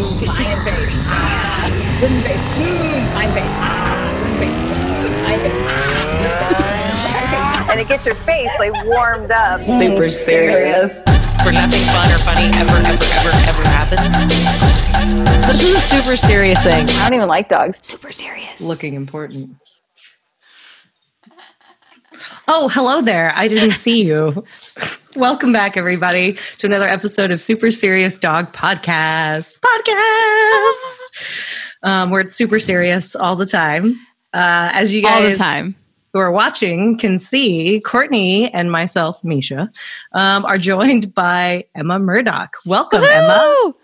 Fine face. Wooden face. Mm, fine face. Ah, wooden face. Fine face. Ah, and it gets your face like warmed up. Super serious. Where nothing fun or funny ever, ever, ever, ever happens. This is a super serious thing. I don't even like dogs. Super serious. Looking important. Oh, hello there. I didn't see you. Welcome back, everybody, to another episode of Super Serious Dog Podcast. Podcast! Um, where it's super serious all the time. Uh, as you guys All the time. who are watching can see, Courtney and myself, Misha, um, are joined by Emma Murdoch. Welcome, Emma. Woo! Hi,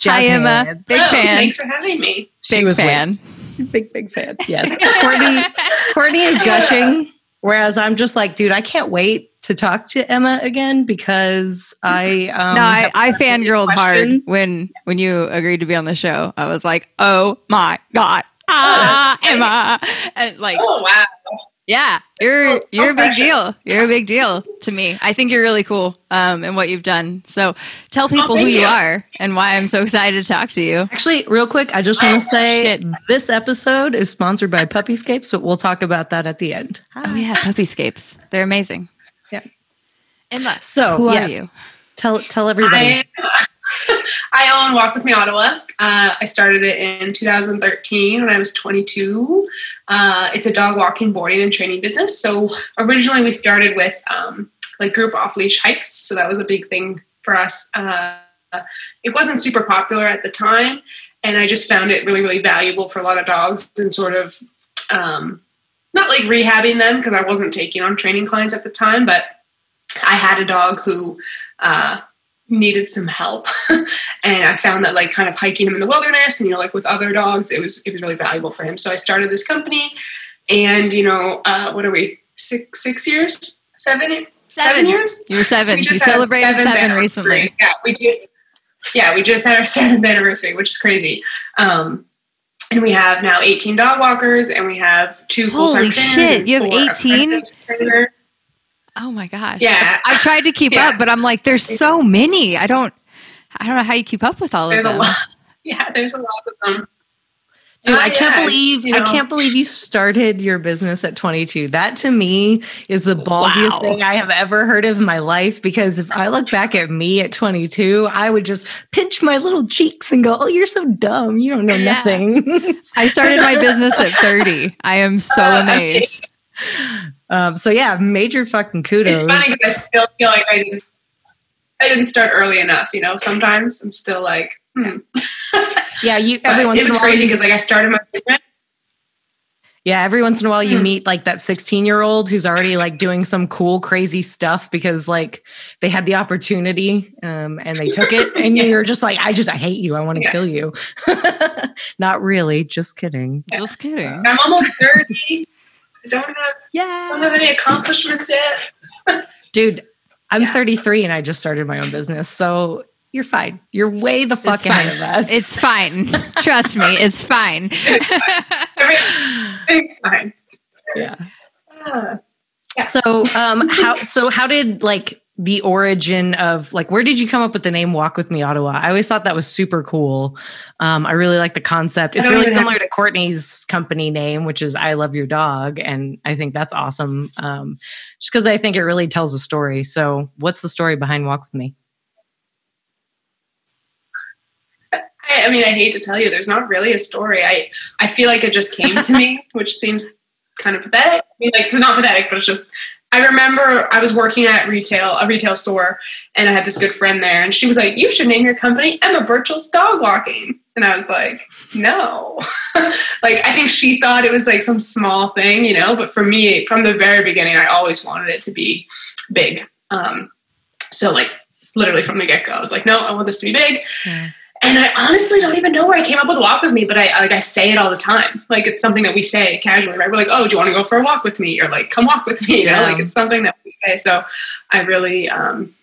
Jazz Emma. Big Oh, fan. Thanks for having me. She Big was fan. big big fan yes courtney courtney is gushing whereas i'm just like dude i can't wait to talk to emma again because i um no, I, have I so many fangirled hard when when you agreed to be on the show. I was like, oh my god, ah, Emma, and like, Oh wow. Yeah, you're Oh, you're a big pressure. deal. You're a big deal to me. I think you're really cool um, and what you've done. So tell people who you you. are and why I'm so excited to talk to you. actually real quick i just want Oh, to say shit. this episode is sponsored by puppyscapes but we'll talk about that at the end Oh yeah, puppyscapes. They're amazing. Yeah. Emma, so who yes are you? tell tell everybody I, I own Walk With Me Ottawa. Uh, I started it in 2013 when I was 22. Uh, it's a dog walking, boarding, and training business. So originally we started with um, like group off leash hikes. So that was a big thing for us. Uh, it wasn't super popular at the time, and I just found it really, really valuable for a lot of dogs and sort of um, not like rehabbing them because I wasn't taking on training clients at the time, but I had a dog who uh, needed some help, and I found that like kind of hiking him in the wilderness and you know like with other dogs, it was it was really valuable for him. So I started this company, and you know uh, what are we six six years seven Seven. years you're seven. we You just our celebrated seventh seven recently. Yeah, we just yeah we just had our seventh anniversary, which is crazy. Um, and we have now 18 dog walkers, and we have two full-time trainers. shit, you have 18? Trainers. Oh my gosh. Yeah. I've tried to keep Yeah. up, but I'm like, there's so many. I don't I don't know how you keep up with all There's of a them. lot. Yeah, there's a lot of them. Dude, Uh, I can't yeah, believe it's, you I can't believe you started your business at 22. That to me is the ballsiest Wow. thing I have ever heard of in my life. Because if I look back at me at 22, I would just pinch my little cheeks and go, "Oh, you're so dumb. You don't know Yeah. nothing." I started my business at 30. I am so Uh, amazed. Um, so yeah, major fucking kudos. It's funny because I still feel like I didn't, I didn't start early enough. You know, sometimes I'm still like, hmm. yeah, you. Every once it was crazy because like I started my business. Yeah, every once in a while you hmm. meet like that 16 year old who's already like doing some cool, crazy stuff because like they had the opportunity um, and they took it. And yeah. you're just like, I just, I hate you. I want to yeah. kill you. Not really. Just kidding. Just kidding. I'm almost 30 don't have don't have any accomplishments yet. Dude, I'm Yeah. 33 and I just started my own business. So you're fine. You're way the fuck It's ahead of fine. us. It's fine. Trust me, it's fine. Everything's fine. yeah. Ah. So um how so how did like the origin of like where did you come up with the name Walk with Me Ottawa? I always thought that was super cool. Um I really like the concept. It's really even have- similar to Courtney's company name, which is I Love Your Dog and I think that's awesome. Um just cuz I think it really tells a story. So what's the story behind Walk with Me? I, I mean, I hate to tell you, there's not really a story. I I feel like it just came to me, which seems kind of pathetic. I mean, like it's not pathetic, but it's just. I remember I was working at retail, a retail store, and I had this good friend there, and she was like, "You should name your company Emma Birchall's Dog Walking," and I was like, "No." like I think she thought it was like some small thing, you know, but for me, from the very beginning, I always wanted it to be big. Um, so like literally from the get go, I was like, "No, I want this to be big." Yeah. And I honestly don't even know where I came up with walk with me, but I like I say it all the time. Like it's something that we say casually, right? We're like, "Oh, do you want to go for a walk with me?" Or like, "Come walk with me." You know, Yeah. like it's something that we say. So I really, um,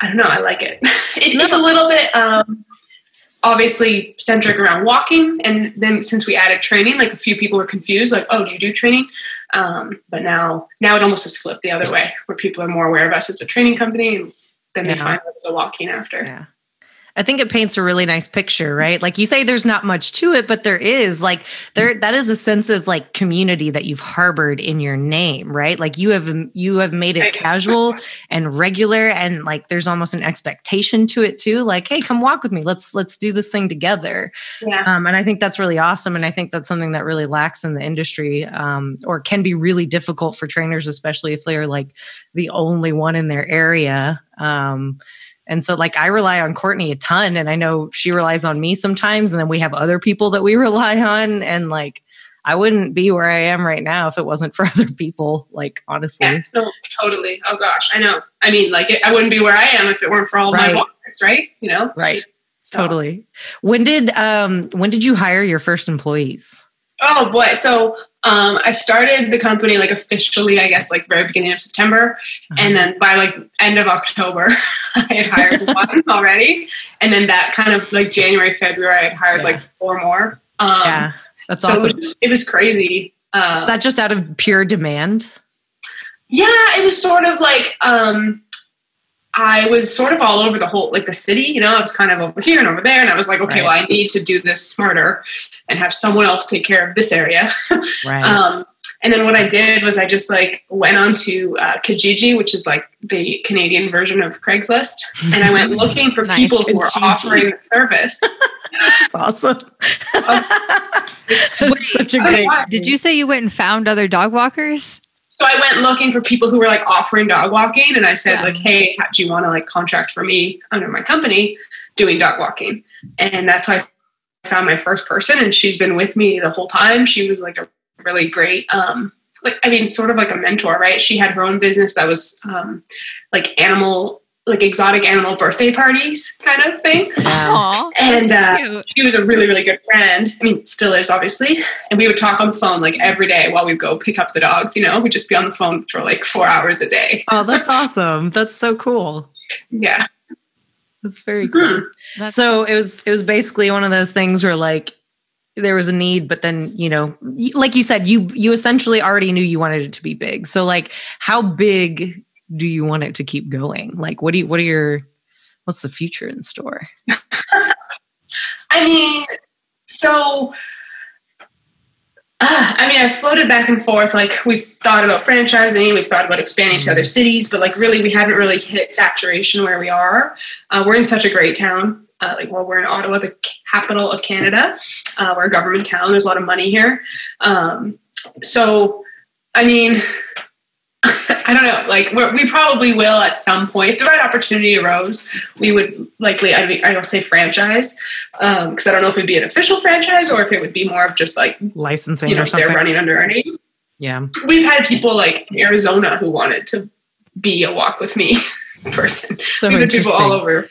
I don't know, I like it. it it's a little bit um, obviously centric around walking, and then since we added training, like a few people were confused, like, "Oh, do you do training?" Um, but now, now it almost has flipped the other way, where people are more aware of us as a training company, and then they find the walking after. Yeah. I think it paints a really nice picture, right? Like you say, there's not much to it, but there is. Like there, that is a sense of like community that you've harbored in your name, right? Like you have you have made it casual and regular, and like there's almost an expectation to it too. Like, hey, come walk with me. Let's let's do this thing together. Yeah. Um, and I think that's really awesome, and I think that's something that really lacks in the industry, um, or can be really difficult for trainers, especially if they're like the only one in their area. Um, and so, like, I rely on Courtney a ton, and I know she relies on me sometimes. And then we have other people that we rely on. And like, I wouldn't be where I am right now if it wasn't for other people, like, honestly. Yeah, no, totally. Oh gosh, I know. I mean, like, it, I wouldn't be where I am if it weren't for all Right. my walkers, right? You know, Right. So- Totally. When did um when did you hire your first employees? Oh boy. So um, I started the company like officially, I guess, like very beginning of September, and then by like end of October, I had hired one already, and then that kind of like January, February, I had hired Yeah. like four more. Um, yeah. That's so awesome. it, was, it was crazy. Uh, Is that just out of pure demand? Yeah, it was sort of like um I was sort of all over the whole like the city, you know, I was kind of over here and over there and I was like, okay, Right. well I need to do this smarter and have someone else take care of this area. Right. um and then what I did was I just like went on to uh, Kijiji, which is like the Canadian version of Craigslist, and I went looking for Nice. people who were offering the service. That's awesome. That's such a great. Did you say you went and found other dog walkers? So I went looking for people who were like offering dog walking, and I said Yeah. like, "Hey, how, do you want to like contract for me under my company doing dog walking?" And that's how I found my first person, and she's been with me the whole time. She was like a really great, um, like I mean, sort of like a mentor, right? She had her own business that was um, like animal, like exotic animal birthday parties kind of thing. Yeah. Aw, And uh, she was a really, really good friend. I mean, still is obviously. And we would talk on the phone like every day while we'd go pick up the dogs. You know, we'd just be on the phone for like four hours a day. Oh, that's awesome. That's so cool. Yeah. That's very cool. Mhm. That's- so it was it was basically one of those things where like there was a need but then you know like you said you you essentially already knew you wanted it to be big so like how big do you want it to keep going like what do you what are your what's the future in store I mean, so. Uh, I mean, I've floated back and forth. Like, we've thought about franchising, we've thought about expanding to other cities, but like, really, we haven't really hit saturation where we are. Uh, we're in such a great town. Uh, like, well, we're in Ottawa, the capital of Canada. Uh, we're a government town. There's a lot of money here. Um, so, I mean, I don't know. Like, we're, we probably will at some point. If the right opportunity arose, we would likely, I, mean, I don't say franchise, because I don't know if it'd be an official franchise or if it would be more of just like, licensing you know, or they're running under our name. yeah We've had people like in Arizona who wanted to be a walk with me person. so We've had people all over.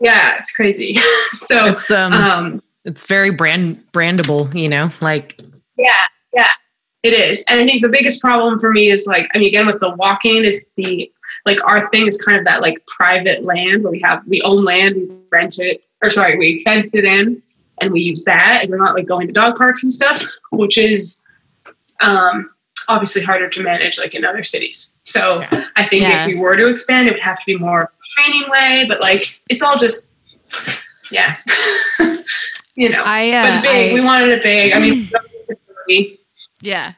Yeah, it's crazy. so, it's um um, it's very brand brandable you know like Yeah, yeah, it is. And I think the biggest problem for me is like, I mean, again, with the walking is the like our thing is kind of that like private land where we have we own land, we rent it, or sorry, we fenced it in, and we use that, and we're not like going to dog parks and stuff, which is um, obviously harder to manage like in other cities. So I think Yeah. if we were to expand, it would have to be more training way, but like it's all just yeah, you know. I, uh, but big, I- we wanted it big. I mean, facility, Yeah.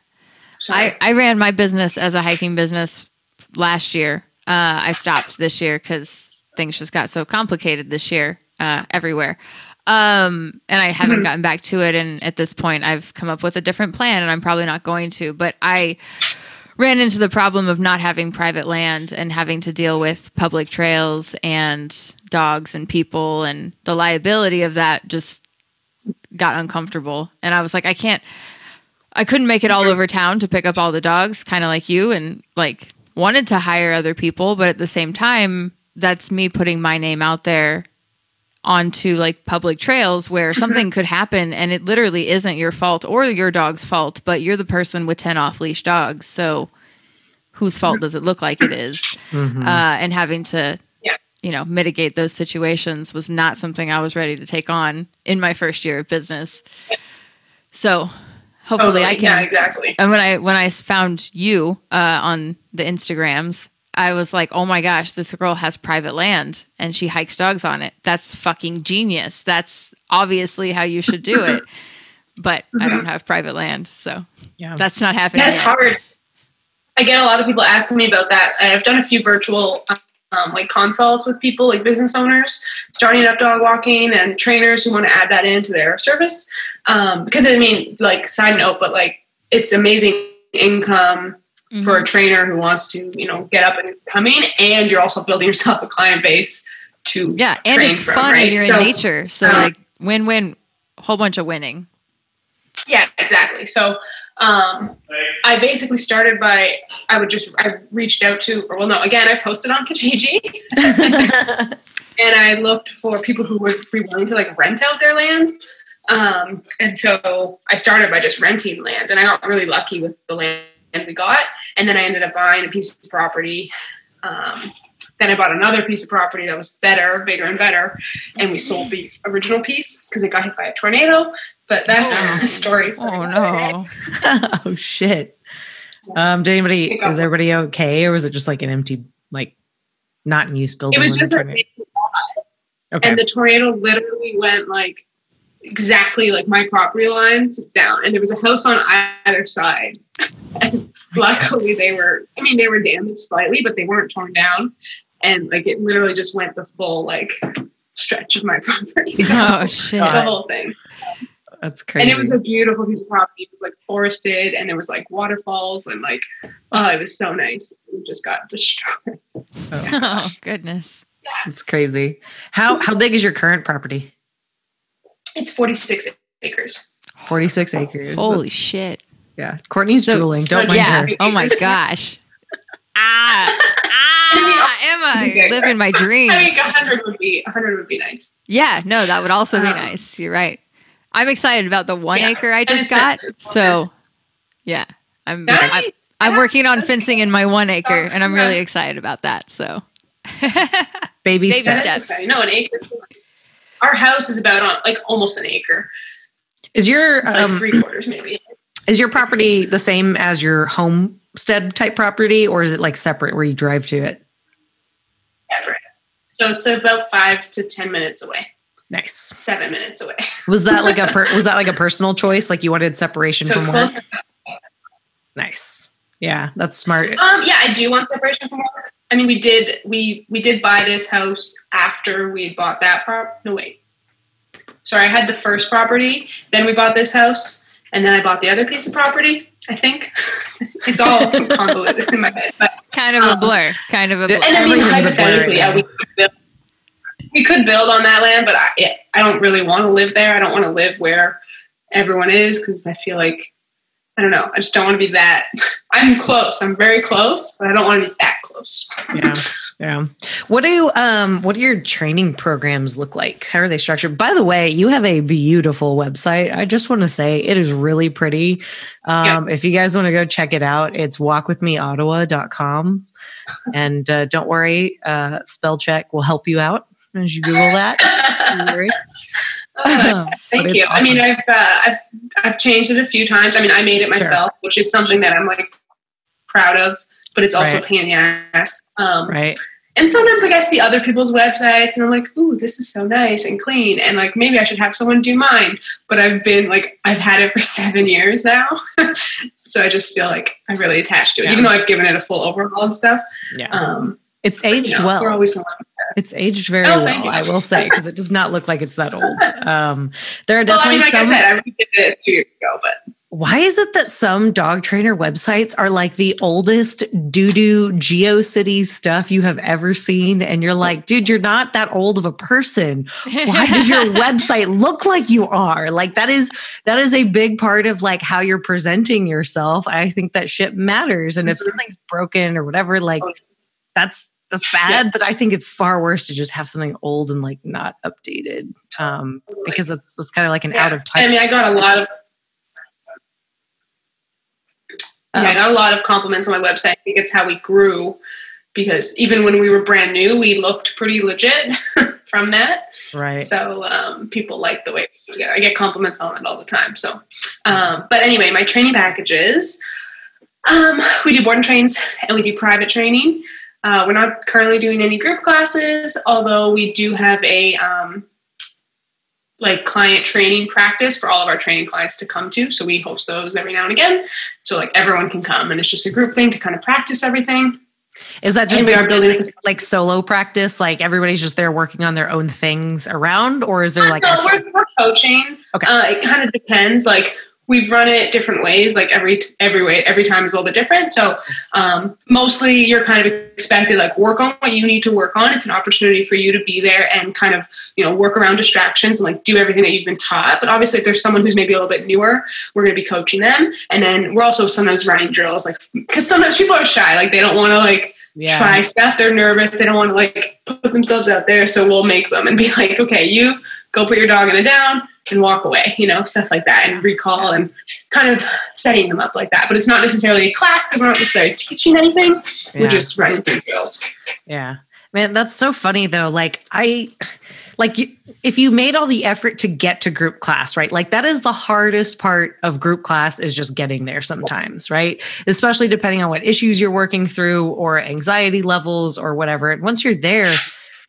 so- I, I ran my business as a hiking business last year. Uh, I stopped this year because things just got so complicated this year uh, everywhere. Um, and I haven't Mhm. gotten back to it. And at this point, I've come up with a different plan, and I'm probably not going to. But I ran into the problem of not having private land and having to deal with public trails and dogs and people, and the liability of that just got uncomfortable. And I was like, I can't. I couldn't make it all over town to pick up all the dogs, kind of like you, and like wanted to hire other people, but at the same time, that's me putting my name out there onto like public trails where something could happen and it literally isn't your fault or your dog's fault, but you're the person with 10 off leash dogs. So whose fault does it look like it is? mhm. Uh, and having to, Yeah. you know, mitigate those situations was not something I was ready to take on in my first year of business. So hopefully I can Yeah, exactly. and when I when I found you uh, on the Instagrams, I was like, oh my gosh, this girl has private land and she hikes dogs on it. That's fucking genius. That's obviously how you should do it. But I don't have private land, so Yeah. that's not happening. That's yet. hard. I get a lot of people asking me about that. I've done a few virtual um, like consults with people, like business owners starting up dog walking and trainers who want to add that into their service. Um, because I mean, like side note, but like it's amazing income for Mhm. a trainer who wants to, you know, get up and coming, and you're also building yourself a client base to Yeah, and train it's from, fun right? and you're So- in nature. So uh, like win win, whole bunch of winning. Yeah, exactly. So um, I basically started by I would just I've reached out to or well no again I posted on Kijiji and I looked for people who would be willing to like rent out their land. Um, and so I started by just renting land, and I got really lucky with the land we got. And then I ended up buying a piece of property. Um, then I bought another piece of property that was better, bigger, and better, and we sold the original piece because it got hit by a tornado. But that's a story. For Oh no. oh shit. Um, did anybody It is everybody okay or was it just like an empty like not in use building? It was just the a tornado- big okay. and the tornado literally went like exactly like my property lines down and there was a house on either side and luckily they were i mean they were damaged slightly but they weren't torn down and like it literally just went the full like stretch of my property Oh shit. the whole thing That's crazy. and it was a beautiful piece of property it was like forested and there was like waterfalls and like oh it was so nice it just got destroyed Oh goodness. that's crazy. How how big is your current property? it's 46 acres 46 acres. Holy That's- shit. yeah. Courtney's So- drooling. Don't mind yeah. her. Oh my gosh. ah, ah, Emma, Okay. living my dream. i mean 100 would be 100 would be nice Yeah, no, that would also be Um, nice. You're right. I'm excited about the one Yeah. acre I just got. So yeah, I'm I'm, Nice. I'm working on That's- fencing in my one acre, That's and I'm really good. excited about that. So Baby, Baby steps. That is steps. No, an acre. is. Our house is about on like almost an acre, Is your like um, three quarters maybe. is your property the same as your homestead type property or is it like separate where you drive to it? Separate. So it's about five to ten minutes away, Nice. seven minutes away. Was that like a per- was that like a personal choice? Like you wanted separation So from it's work? Nice. Yeah, that's smart. Um, yeah, I do want separation from work. I mean, we did we we did buy this house after we bought that prop. No wait, sorry, I had the first property, then we bought this house, and then I bought the other piece of property. I think it's all convoluted in my head, but kind of a Um, blur. Kind of a blur. And I mean, Everything's a blur hypothetically, yeah, we could, build, we could build on that land, but I, I don't really want to live there. I don't want to live where everyone is because I feel like I don't know. I just don't want to be that. I'm close. I'm very close, but I don't want to be that close. yeah yeah what do um what do your training programs look like how are they structured by the way you have a beautiful website i just want to say it is really pretty um if you guys want to go check it out it's walkwithmeottawa.com and uh, don't worry uh spell check will help you out as you google that. Uh, Thank you. I mean. I've uh, I've I've changed it a few times. I mean, I made it myself, which is something that I'm like proud of, but it's also Right. a pain in the ass. Um, right And sometimes, like, I see other people's websites and I'm like, ooh, this is so nice and clean. And, like, maybe I should have someone do mine. But I've been, like, I've had it for seven years now. so I just feel like I'm really attached to it, Yeah. even though I've given it a full overhaul and stuff. yeah Um, it's you aged know, well We're always. It's aged very Oh, well. I will say, because it does not look like it's that old. Um, there are Well, I definitely mean, like some. I said, I redid it a few years ago, but why is it that some dog trainer websites are like the oldest doo doo GeoCities stuff you have ever seen? And you're like, dude, you're not that old of a person. Why does your website look like you are? Like that is that is a big part of like how you're presenting yourself. I think that shit matters. And if Mhm. something's broken or whatever, like that's that's bad. But I think it's far worse to just have something old and like not updated. Um, because that's that's kind of like an Yeah. out of touch. I mean, I got a lot of Um, yeah, I got a lot of compliments on my website. I think it's how we grew because even when we were brand new, we looked pretty legit from that. right. So um, people like the way we together. I get compliments on it all the time. So, um, but anyway, my training packages. Um, we do board and trains and we do private training. Uh, we're not currently doing any group classes, although we do have a um, like client training practice for all of our training clients to come to. So we host those every now and again. So like everyone can come, and it's just a group thing to kind of practice everything. Is that just we are building like, like solo practice? Like everybody's just there working on their own things around, or is there like no, actual- we're, we're coaching. Okay. Uh, it kind of depends. Like we've run it different ways. Like every every way every time is a little bit different. So um, mostly you're kind of expected like work on what you need to work on. It's an opportunity for you to be there and kind of you know work around distractions and like do everything that you've been taught. But obviously, if there's someone who's maybe a little bit newer, we're going to be coaching them. And then we're also sometimes running drills, like because sometimes people are shy, like they don't want to like yeah. try stuff. They're nervous. They don't want to like put themselves out there. So we'll make them and be like, okay, you go put your dog in a down and walk away, you know, stuff like that and recall and kind of setting them up like that. But it's not necessarily a class because we're not necessarily teaching anything. Yeah. We're just running through drills. Yeah. Man, that's so funny though. Like I like you, if you made all the effort to get to group class, right? Like that is the hardest part of group class is just getting there sometimes, right? Especially depending on what issues you're working through or anxiety levels or whatever. And once you're there,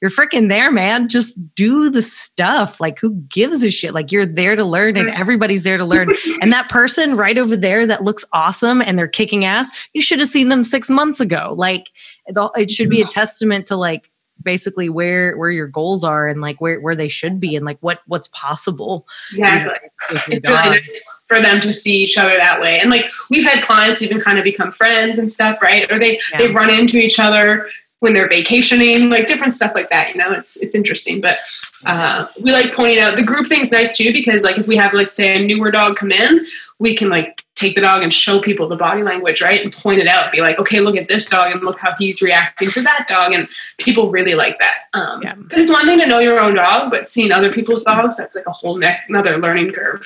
you're freaking there, man. Just do the stuff. Like, who gives a shit? Like, you're there to learn, and mm-hmm. everybody's there to learn. and that person right over there that looks awesome and they're kicking ass, you should have seen them six months ago. Like, it, should be a mm-hmm. testament to like basically where where your goals are and like where where they should be and like what what's possible. Exactly. It's really nice for them to see each other that way. And like we've had clients even kind of become friends and stuff, right? Or they they Yeah. run into each other when they're vacationing, like different stuff like that. You know, it's it's interesting. But uh, we like pointing out the group thing's nice too because like if we have like say a newer dog come in, we can like take the dog and show people the body language, right? And point it out, be like, okay, look at this dog and look how he's reacting to that dog. And people really like that. Um, Yeah. Because it's one thing to know your own dog, but seeing other people's dogs, that's like a whole neck, another learning curve.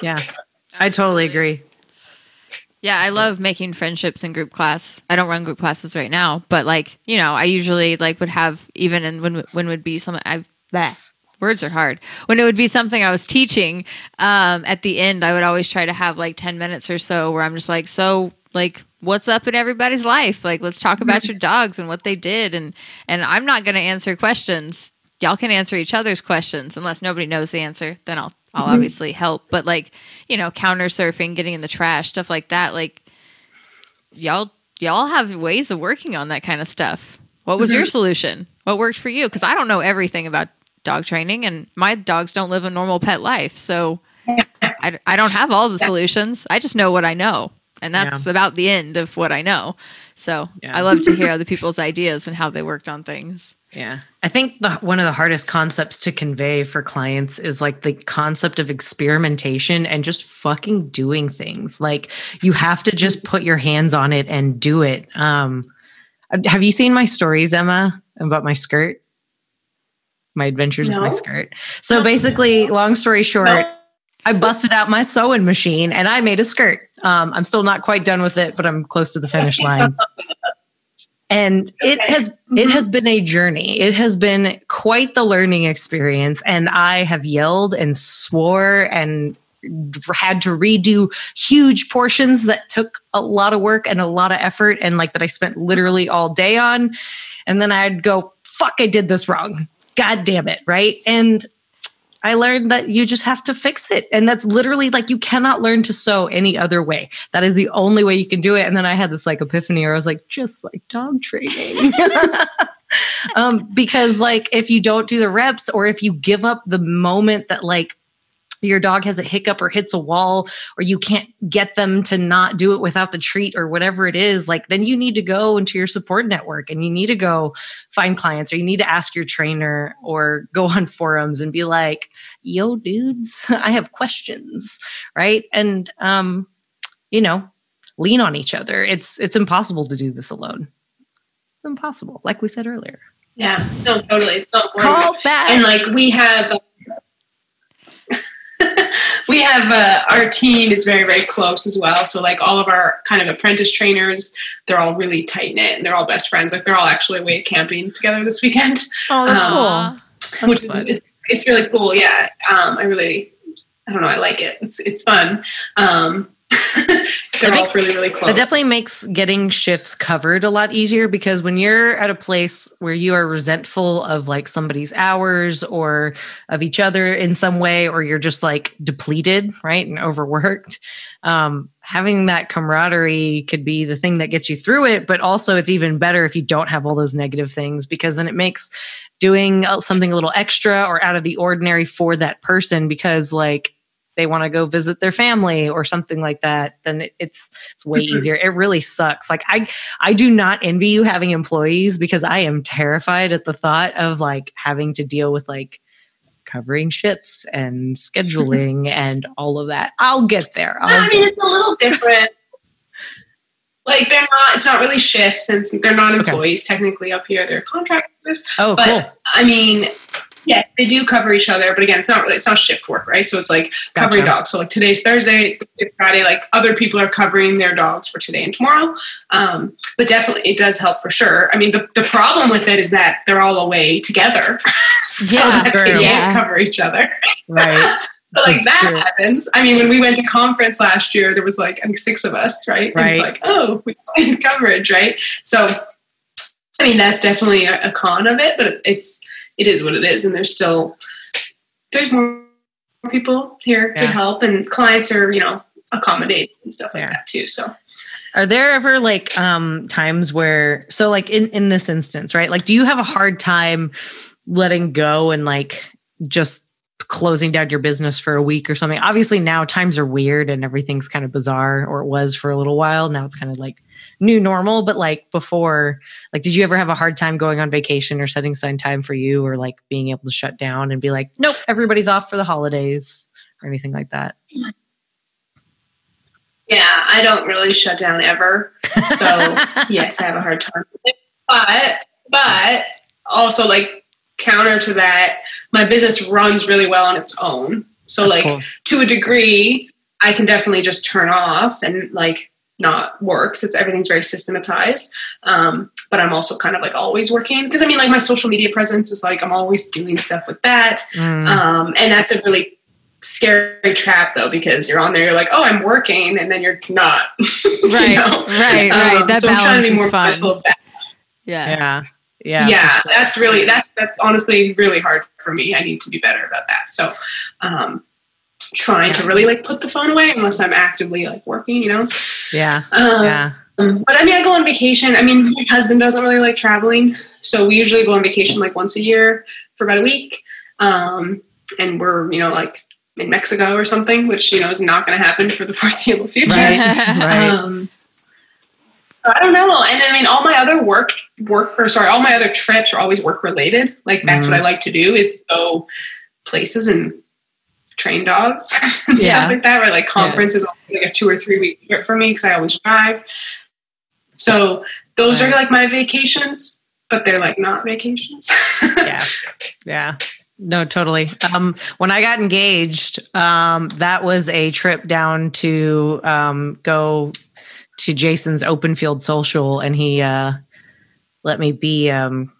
Yeah, I totally agree. Yeah, I love making friendships in group class. I don't run group classes right now, but like you know, I usually like would have even and when when would be something I that words are hard when it would be something I was teaching. Um, at the end, I would always try to have like ten minutes or so where I'm just like, so like what's up in everybody's life? Like let's talk about your dogs and what they did and and I'm not going to answer questions. Y'all can answer each other's questions unless nobody knows the answer. Then I'll I'll mm-hmm. obviously help. But like you know, counter surfing, getting in the trash, stuff like that. Like y'all y'all have ways of working on that kind of stuff. What was your mm-hmm. solution? What worked for you? Because I don't know everything about dog training, and my dogs don't live a normal pet life, so I, I don't have all the solutions. I just know what I know, and that's about the end of what I know. So Yeah. I love to hear other people's ideas and how they worked on things. Yeah. I think the one of the hardest concepts to convey for clients is like the concept of experimentation and just fucking doing things. Like you have to just put your hands on it and do it. Um have you seen my stories, Emma, about my skirt? My adventures with my skirt. So basically, long story short, No. I busted out my sewing machine and I made a skirt. Um, I'm still not quite done with it, but I'm close to the finish line. And it Okay. has it mm-hmm. has been a journey. It has been quite the learning experience. And I have yelled and swore and had to redo huge portions that took a lot of work and a lot of effort and like that I spent literally all day on. And then I'd go, fuck, I did this wrong. God damn it. Right. And I learned that you just have to fix it. And that's literally like you cannot learn to sew any other way. That is the only way you can do it. And then I had this like epiphany where I was like, just like dog training. um, because like if you don't do the reps or if you give up the moment that like your dog has a hiccup or hits a wall or you can't get them to not do it without the treat or whatever it is like then you need to go into your support network and you need to go find clients or you need to ask your trainer or go on forums and be like yo dudes i have questions right? And um you know lean on each other. It's it's impossible to do this alone. It's impossible like we said earlier. Yeah, no, totally. It's important. call back. And like we have we have uh, our team is very very close as well. So like all of our kind of apprentice trainers they're all really tight knit and they're all best friends. Like they're all actually away camping together this weekend. Oh that's um, cool That's which fun. is it's, it's really cool. Yeah um, i really i don't know i like it. It's it's fun. Um, they're makes- really, really close. That definitely makes getting shifts covered a lot easier because when you're at a place where you are resentful of like somebody's hours or of each other in some way, or you're just like depleted, right, and overworked, um, having that camaraderie could be the thing that gets you through it. But also, it's even better if you don't have all those negative things because then it makes doing uh, something a little extra or out of the ordinary for that person because like they want to go visit their family or something like that then it- it's it's way Mhm. easier it really sucks like i i do not envy you having employees because i am terrified at the thought of like having to deal with like covering shifts and scheduling and all of that i'll get there I'll I mean, it's a little different. like they're not. It's not really shifts since they're not Okay. employees technically up here. They're contractors. oh but cool I mean, yeah, they do cover each other, but again, it's not really. It's not shift work, right? So it's like covering dogs. So like today's Thursday, Friday. Like other people are covering their dogs for today and tomorrow. Um, but definitely, it does help for sure. I mean, the, the problem with it is that they're all away together, so Yeah, that they true. can't Yeah. cover each other. right But like That's that true. happens. I mean, when we went to conference last year, there was like I think six of us, right? And it's Right. like, oh, we need coverage, right? So, I mean, that's definitely a, a con of it, but it's it is what it is, and there's still there's more people here to help, and clients are you know accommodating and stuff like Yeah. that too. So, Are there ever like um times where so like in in this instance, right? Like do you have a hard time letting go and like just closing down your business for a week or something? Obviously now times are weird and everything's kind of bizarre or it was for a little while. Now it's kind of like new normal, but like before like did you ever have a hard time going on vacation or setting aside time for you or like being able to shut down and be like, "Nope, everybody's off for the holidays." Or anything like that. yeah, I don't really shut down ever. So, yes, I have a hard time. But but also like counter to that, my business runs really well on its own. So That's like cool. to a degree, I can definitely just turn off and like not works. It's everything's very systematized. Um, but I'm also kind of like always working because I mean like my social media presence is like I'm always doing stuff with that. Mm, Um, and that's a really scary trap though because you're on there, you're like, oh, I'm working, and then you're not. you Right, know? right, right. Um, that so I'm trying to be more fun. mindful of that. Yeah. yeah. Yeah. Yeah, sure. that's really that's that's honestly really hard for me. I need to be better about that. So, um, trying to really like put the phone away unless I'm actively like working, you know. yeah. Um, Yeah. But I mean, I go on vacation. I mean, my husband doesn't really like traveling, so we usually go on vacation like once a year for about a week. Um, and we're you know like in Mexico or something, which you know is not going to happen for the foreseeable future. Right. Right. Um, I don't know. And I mean, all my other work, work, or sorry, all my other trips are always work related. Like that's Mhm. what I like to do is go places and train dogs and Yeah. stuff like that. Right, like conference is always like a two or three week trip for me because I always drive. So those are like my vacations, but they're like not vacations. yeah yeah no totally um when i got engaged um that was a trip down to um go to jason's open field social and he uh let me be um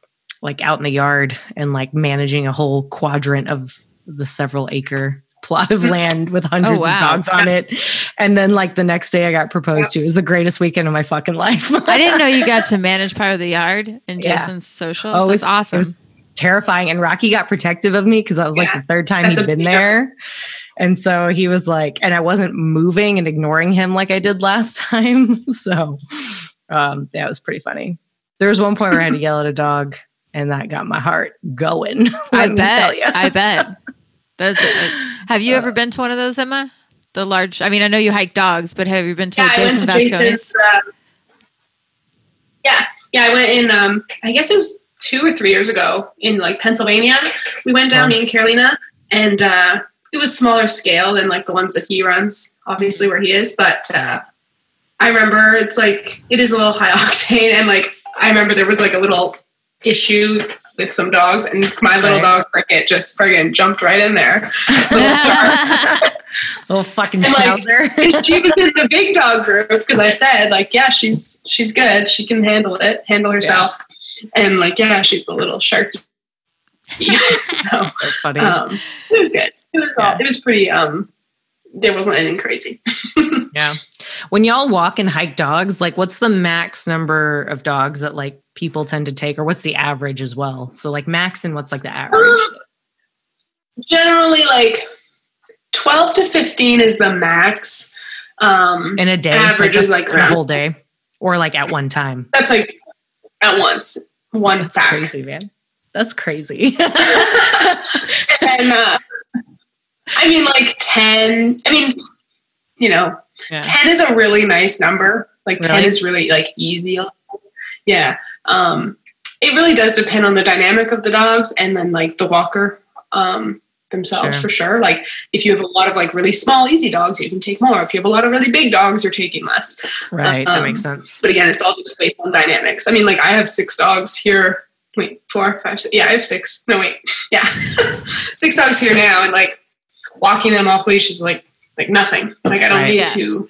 like out in the yard and like managing a whole quadrant of the several acre plot of land with hundreds wow. of dogs on it and then like the next day i got proposed to it was the greatest weekend of my fucking life I didn't know you got to manage part of the yard in Yeah. Jason's social. Oh, it was awesome. It was terrifying. And Rocky got protective of me because that was like Yeah, the third time that's he'd a been there. And so he was like, and I wasn't moving and ignoring him like I did last time. So um, that was pretty funny. There was one point where I had to yell at a dog, and that got my heart going. I bet. I bet. That's. have you ever been to one of those, Emma? The large. I mean, I know you hike dogs, but have you been to yeah, I went to Vasconi's? Jason's. Um, yeah, yeah, I went in. Um, I guess it was two or three years ago in like Pennsylvania. We went down, Wow. me and Carolina, and uh, it was smaller scale than like the ones that he runs, obviously where he is. But uh, I remember it's like it is a little high octane, and like I remember there was like a little issue with some dogs, and my little Right. dog Cricket just friggin' jumped right in there. Little fucking And, like, she was in the big dog group because I said like, yeah, she's she's good. She can handle it, handle herself, and like, yeah, she's a little shark. so That's funny. um, it was good. It was all. It was pretty. Um, there wasn't anything crazy. yeah. When y'all walk and hike dogs, like what's the max number of dogs that like people tend to take, or what's the average as well? So like max and what's like the average? Generally, like 12 to 15 is the max. Um, In a day, Average like is, like, a whole day, or like at one time. that's like at once, one That's pack. crazy, man. That's crazy. and uh, I mean, like 10, I mean, you know, Yeah. 10 is a really nice number. Like 10 is really like easy. Yeah. Um, it really does depend on the dynamic of the dogs and then like the walker um, themselves Sure. for sure. Like if you have a lot of like really small, easy dogs, you can take more. If you have a lot of really big dogs, you're taking less. right. that Um, makes sense. But again, it's all just based on dynamics. I mean, like I have six dogs here. Wait, four, five, six. Yeah, I have six. No, wait. Yeah. six dogs here now. And like walking them off leash is like, like nothing. Like I don't Right. need Yeah. to.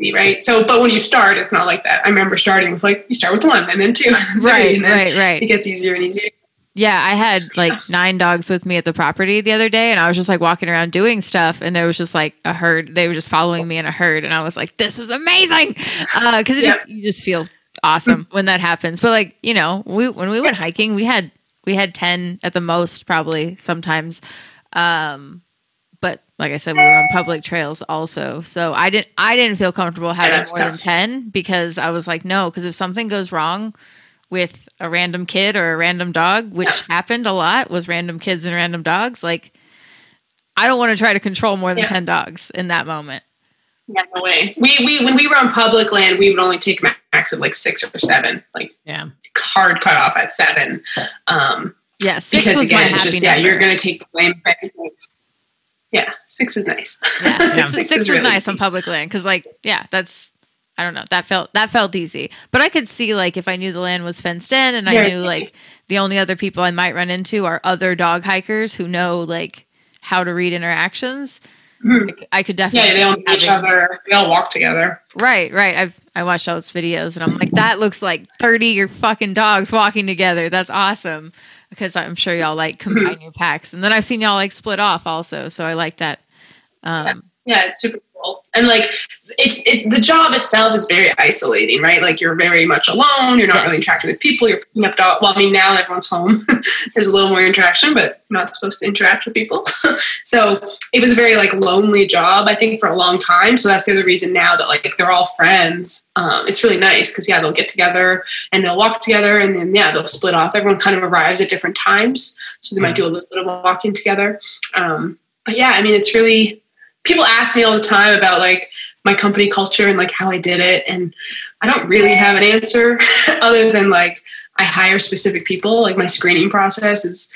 easy, Right. So, but when you start, it's not like that. I remember starting with like, you start with one and then two, Right, right, right. it gets easier and easier. Yeah, I had like nine dogs with me at the property the other day, and I was just like walking around doing stuff, and there was just like a herd. They were just following me in a herd, and I was like, "This is amazing," uh, because Yeah. you just feel awesome when that happens. But like you know, we when we went hiking, we had we had ten at the most, probably sometimes. Um, but like I said, we were on public trails also, so I didn't I didn't feel comfortable having that's more than ten because I was like, no, because if something goes wrong with a random kid or a random dog, which Yeah. happened a lot, was random kids and random dogs. Like, I don't want to try to control more than Yeah. ten dogs in that moment. Yeah, no way. We, we, when we were on public land, we would only take max of like six or seven, like Yeah. hard cut off at seven. Um, Yeah, six because was my again, it's happy just yeah, you're going to take the blame. for everything. Yeah, six is nice. Yeah, Yeah. six, is was really nice on public land because, like, yeah, that's I don't know that felt that felt easy. But I could see like if I knew the land was fenced in and I knew like the only other people I might run into are other dog hikers who know like how to read interactions. Mhm. I could definitely Yeah, they all know each other. They all walk together. Right, right. I've I watched all those videos and I'm like, that looks like thirty your fucking dogs walking together. That's awesome. Because I'm sure y'all like combine your packs. And then I've seen y'all like split off also. So I like that. Um Yeah, it's super. And like, it's it, the job itself is very isolating, right? Like you're very much alone. You're not Yes. really interacting with people. You're picking up dog. Well, I mean, now everyone's home. There's a little more interaction, but you're not supposed to interact with people. so it was a very like lonely job, I think, for a long time. So that's the other reason now that like they're all friends. Um, it's really nice because yeah, they'll get together and they'll walk together, and then yeah, they'll split off. Everyone kind of arrives at different times, so they might do a little bit of walking together. Um, but yeah, I mean, it's really people ask me all the time about like my company culture and like how I did it, and I don't really have an answer other than like I hire specific people. Like my screening process is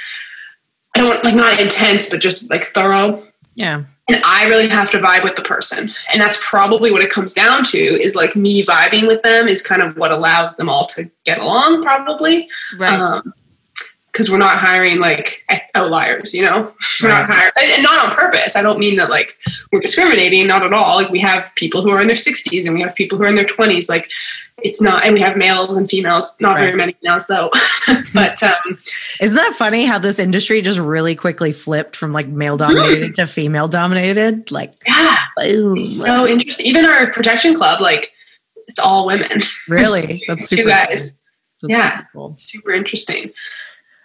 I don't like not intense, but just like thorough. Yeah. And I really have to vibe with the person. And that's probably what it comes down to is like me vibing with them is kind of what allows them all to get along, probably. right. Um, because we're not hiring like outliers, you know, we're not hiring, and not on purpose. I don't mean that like we're discriminating, not at all. Like we have people who are in their 60s and we have people who are in their 20s. Like it's not, and we have males and females, not very many males though. but um, Isn't that funny how this industry just really quickly flipped from like male dominated to female dominated? Like, yeah, boom. so interesting. Even our protection club, like it's all women. really? That's Two guys. That's Yeah. super cool. Super interesting.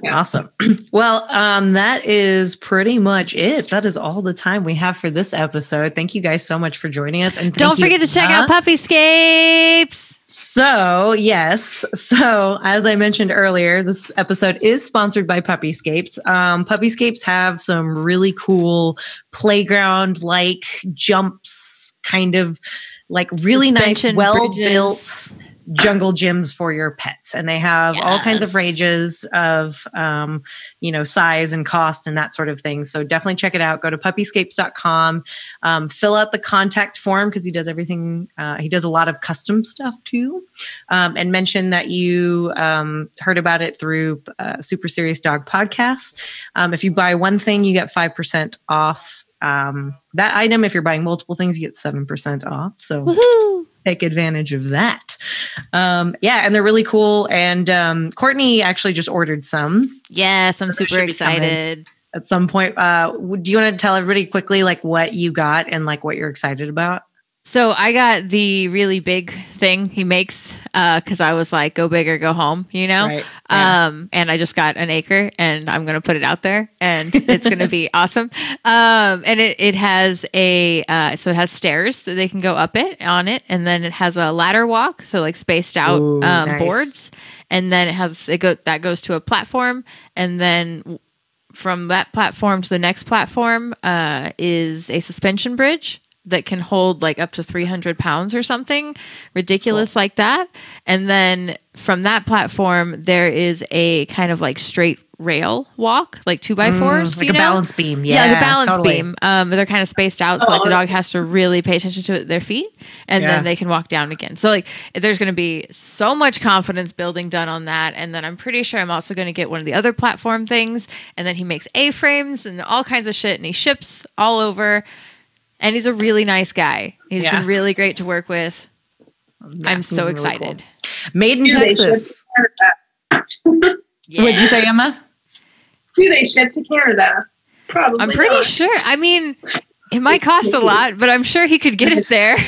Yeah. Awesome. Well, um, that is pretty much it. That is all the time we have for this episode. Thank you guys so much for joining us. And Don't thank you, forget to check Anna. out Puppyscapes. So, yes. So, as I mentioned earlier, this episode is sponsored by Puppyscapes. Um, Puppyscapes have some really cool playground like jumps, kind of like really nice, Suspension well bridges. built jungle gyms for your pets. And they have all kinds of ranges of, um, you know, size and cost and that sort of thing. So, definitely check it out. Go to puppyscapes.com um, fill out the contact form because he does everything uh, he does a lot of custom stuff too um, and mention that you um, heard about it through uh, super serious dog podcast um, if you buy one thing you get 5% off um, that item if you're buying multiple things you get 7% off so Woohoo. Take advantage of that um, yeah and they're really cool and um, courtney actually just ordered some Yes, I'm So super should be coming. excited. at some point uh, do you want to tell everybody quickly like what you got and like what you're excited about So I got the really big thing he makes because I was like, go big or go home, you know? Right. Yeah. Um, and I just got an acre and I'm going to put it out there and it's going to be awesome. Um, and it, it has a, uh, so it has stairs that they can go up it on it. And then it has a ladder walk. So like spaced out Ooh, um, nice. boards. And then it has, it go, that goes to a platform. And then from that platform to the next platform uh, is a suspension bridge that can hold like up to 300 pounds or something ridiculous like that and then from that platform there is a kind of like straight rail walk like two by fours Mm, like you a know? balance beam. yeah, Yeah, the balance totally. beam um they're kind of spaced out so like the Oh, dog has to really pay attention to their feet and Yeah. then they can walk down again so like there's going to be so much confidence building done on that and then i'm pretty sure i'm also going to get one of the other platform things and then he makes a-frames and all kinds of shit and he ships all over and he's a really nice guy He's Yeah. been really great to work with Yeah, i'm so he's really excited Made in Do Texas. ship to Canada? What'd you say, Emma? Do they ship to Canada? Probably. i'm pretty not. sure i mean it might cost a lot but i'm sure he could get it there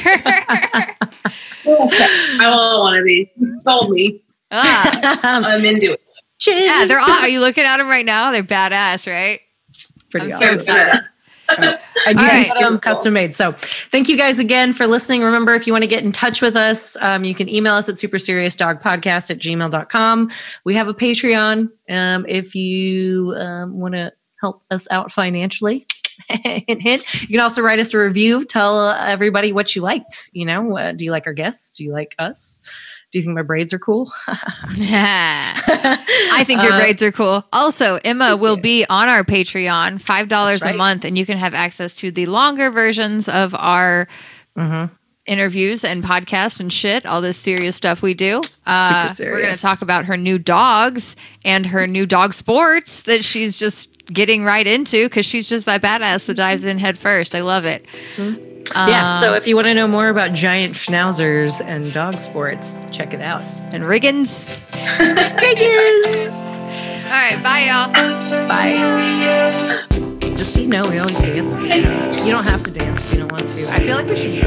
I won't want to be. You Sold me. ah. I'm into it. Yeah, they're all. Are you looking at them right now? They're badass, right? pretty I'm awesome. so excited. And do right. get custom made. So thank you guys again for listening. Remember, if you want to get in touch with us, um, you can email us at superserioussdogpodcast at gmail.com. We have a Patreon. Um, if you um, want to help us out financially, hint, hint. You can also write us a review. Tell everybody what you liked. You know, uh, do you like our guests? Do you like us? Do you think my braids are cool? yeah. I think your Uh, braids are cool. Also, Emma will be on our Patreon, five dollars right. a month, and you can have access to the longer versions of our Mhm. interviews and podcasts and shit. All this serious stuff we do. Uh, Super We're going to talk about her new dogs and her new dog sports that she's just getting right into because she's just that badass that dives in head first. I love it. Yeah. Um, So if you want to know more about giant schnauzers and dog sports, check it out. and Riggins. Riggins. All right, bye y'all. Bye. Just so you know, we always dance. You don't have to dance if you don't want to. I feel like we should.